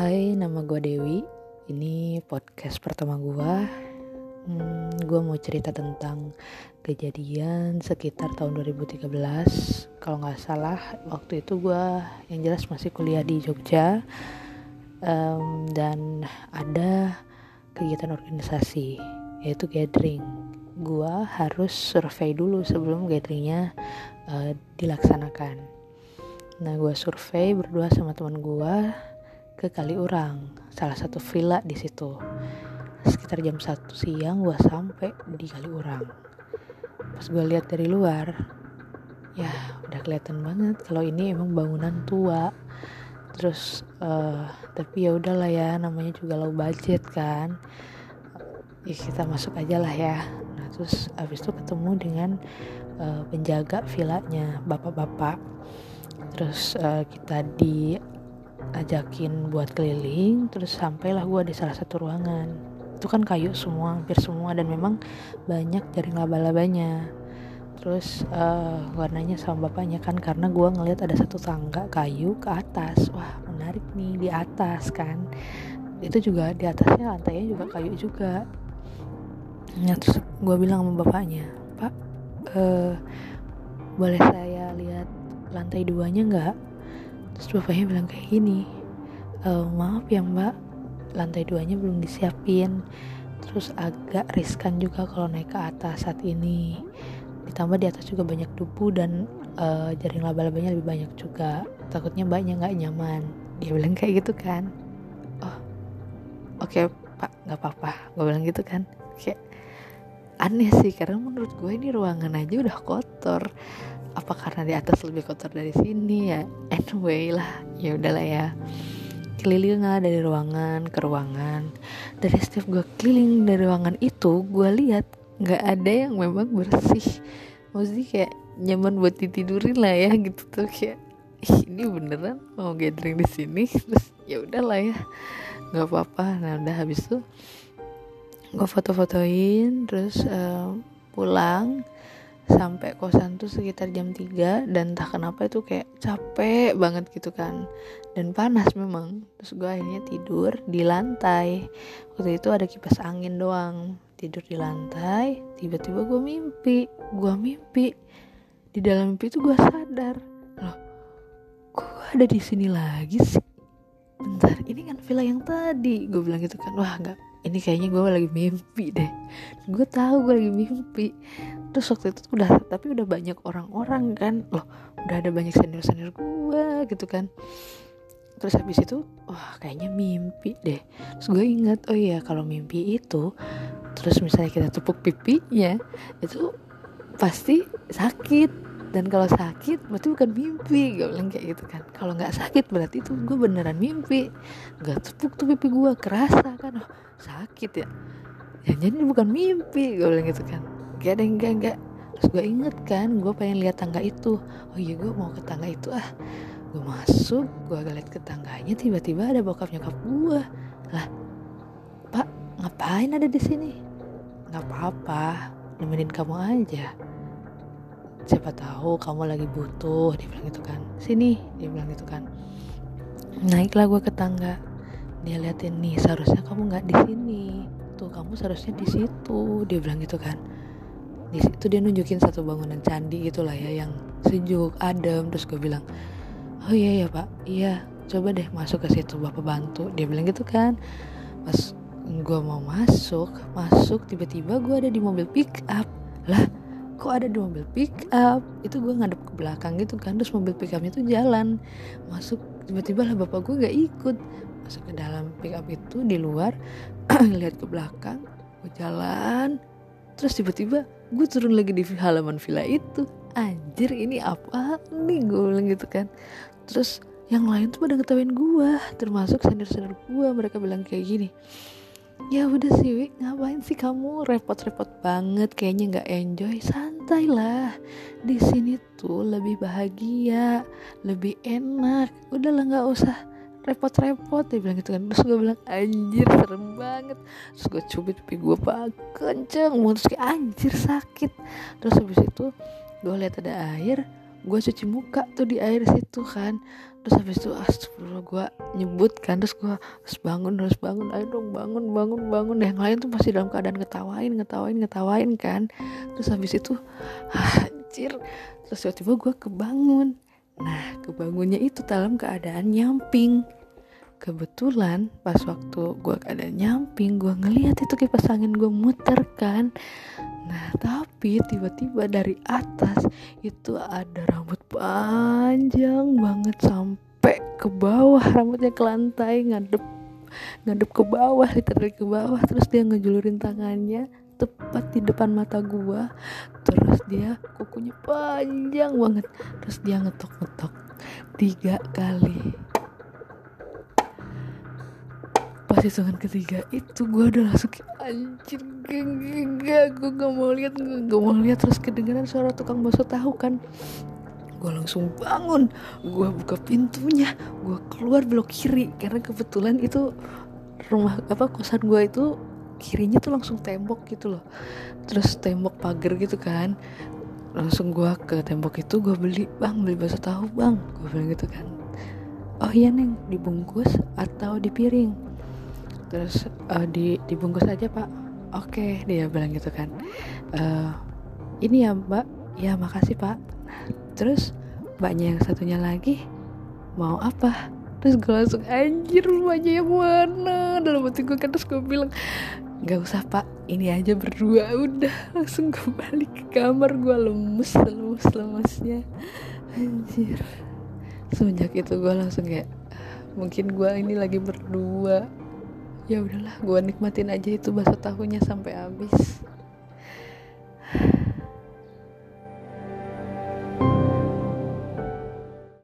Hai, nama gue Dewi. Ini podcast pertama gue. Hmm, gue mau cerita tentang kejadian sekitar tahun 2013. Kalau nggak salah, waktu itu gue yang jelas masih kuliah di Jogja um, dan ada kegiatan organisasi yaitu gathering. Gue harus survei dulu sebelum gatheringnya uh, dilaksanakan. Nah, gue survei berdua sama teman gue ke Kaliurang, salah satu villa di situ. Sekitar jam 1 siang gue sampai di Kaliurang. Pas gue lihat dari luar, ya udah kelihatan banget kalau ini emang bangunan tua. Terus uh, tapi ya udahlah ya, namanya juga low budget kan. Ya kita masuk aja lah ya. Nah terus abis itu ketemu dengan uh, penjaga villanya, bapak-bapak. Terus uh, kita di ajakin buat keliling terus sampailah gue di salah satu ruangan. Itu kan kayu semua hampir semua dan memang banyak jaring laba-labanya. Terus uh, warnanya sama bapaknya kan karena gue ngeliat ada satu tangga kayu ke atas. Wah menarik nih di atas kan. Itu juga di atasnya lantainya juga kayu juga. Nah terus gue bilang sama bapaknya pak uh, boleh saya lihat lantai duanya nggak terus bapaknya bilang kayak gini e, maaf ya mbak lantai duanya belum disiapin. Terus agak riskan juga kalau naik ke atas saat ini. Ditambah di atas juga banyak debu dan uh, jaring laba-labanya lebih banyak juga. Takutnya mbaknya nggak nyaman. Dia bilang kayak gitu kan. Oh oke okay, pak nggak apa-apa. Gue bilang gitu kan. Kayak aneh sih karena menurut gue ini ruangan aja udah kotor. Apa karena di atas lebih kotor dari sini? Ya anyway lah ya udahlah ya. Keliling lah dari ruangan ke ruangan. Dari setiap gue keliling dari ruangan itu gue lihat nggak ada yang memang bersih. Maksudnya kayak nyaman buat ditidurin lah ya gitu tuh. Kayak ini beneran mau gathering di sini? Terus ya udahlah ya nggak apa-apa. Nah udah habis tuh gue foto-fotoin terus uh, pulang sampai kosan tuh sekitar jam 3 dan entah kenapa itu kayak capek banget gitu kan dan panas memang. Terus gue akhirnya tidur di lantai. Waktu itu ada kipas angin doang tidur di lantai tiba-tiba gue mimpi gue mimpi. Di dalam mimpi itu gue sadar loh kok gue ada di sini lagi sih? Bentar ini kan villa yang tadi. Gue bilang gitu kan wah nggak ini kayaknya gue lagi mimpi deh. Gue tahu gue lagi mimpi. Terus waktu itu udah tapi udah banyak orang-orang kan. Loh udah ada banyak senior senior gue gitu kan. Terus habis itu wah kayaknya mimpi deh. Terus gue ingat oh iya kalau mimpi itu terus misalnya kita tepuk pipinya itu pasti sakit dan kalau sakit berarti bukan mimpi gue bilang kayak gitu kan. Kalau nggak sakit berarti itu gue beneran mimpi. Nggak tepuk tuh pipi gue kerasa kan. Oh, sakit ya. Ya jadi bukan mimpi gue bilang gitu kan. Gak ada enggak enggak terus gue inget kan gue pengen lihat tangga itu. Oh iya gue mau ke tangga itu ah. Gue masuk gue lihat ke tangganya tiba-tiba ada bokap nyokap gue lah pak ngapain ada di sini? Nggak apa-apa nemenin kamu aja siapa tahu kamu lagi butuh dia bilang gitu kan. Sini dia bilang gitu kan. Naiklah gue ke tangga. Dia liatin nih seharusnya kamu nggak di sini. Tuh kamu seharusnya di situ. Dia bilang gitu kan. Di situ dia nunjukin satu bangunan candi gitulah ya yang sejuk adem. Terus gue bilang oh iya ya pak. Iya coba deh masuk ke situ bapak bantu. Dia bilang gitu kan. Pas gue mau masuk masuk tiba-tiba gue ada di mobil pick up. Lah kok ada di mobil pick up itu gue ngadep ke belakang gitu kan terus mobil pick upnya tuh jalan. Masuk tiba-tiba lah bapak gue gak ikut. Masuk ke dalam pick up itu di luar lihat ke belakang gue jalan. Terus tiba-tiba gue turun lagi di halaman villa itu. Anjir ini apa nih? Gue bilang gitu kan. Terus yang lain tuh pada ngetawain gue termasuk senior-senior gue mereka bilang kayak gini ya udah sih Wi, ngapain sih kamu? Repot-repot banget. Kayaknya nggak enjoy. Santai lah. Di sini tuh lebih bahagia lebih enak. Udahlah nggak usah repot-repot. Dia bilang gitu kan. Terus gue bilang anjir serem banget. Terus gue cubit pipi gue pak kenceng terus kayak anjir sakit. Terus habis itu gue lihat ada air gue cuci muka tuh di air situ kan. Terus habis itu astagfirullah gue nyebut kan terus gue harus bangun harus bangun ayo dong bangun bangun bangun. Yang lain tuh masih dalam keadaan ngetawain ngetawain ngetawain kan. Terus habis itu anjir terus tiba-tiba gue kebangun. Nah kebangunnya itu dalam keadaan nyamping kebetulan pas waktu gue ada nyamping gue ngeliat itu kipas angin gue muter kan. Nah tapi tiba-tiba dari atas itu ada rambut panjang banget sampai ke bawah rambutnya ke lantai ngadep ngadep ke bawah literally ke bawah terus dia ngejulurin tangannya tepat di depan mata gua terus dia kukunya panjang banget terus dia ngetok-ngetok tiga kali pas ketiga itu gue udah langsung anjir gak, gue gak mau lihat gak mau lihat. Terus kedengeran suara tukang bakso tahu kan? Gue langsung bangun gue buka pintunya gue keluar belok kiri. Karena kebetulan itu rumah apa kosan gue itu kirinya tuh langsung tembok gitu loh. Terus tembok pagar gitu kan. Langsung gue ke tembok itu gue beli bang beli bakso tahu bang. Gue bilang gitu kan. Oh iya neng dibungkus atau di piring terus uh, di dibungkus aja pak. Oke okay, dia bilang gitu kan. Uh, ini ya mbak. Ya makasih pak. Terus mbaknya yang satunya lagi mau apa? Terus gue langsung anjir mbaknya yang mana? Dalam hati gue kan terus gue bilang nggak usah pak. Ini aja berdua. Udah langsung gue balik ke kamar. Gue lemes lemes lemesnya. Anjir. Semenjak itu gue langsung kayak mungkin gue ini lagi berdua ya udahlah gue nikmatin aja itu bakso tahunya sampai habis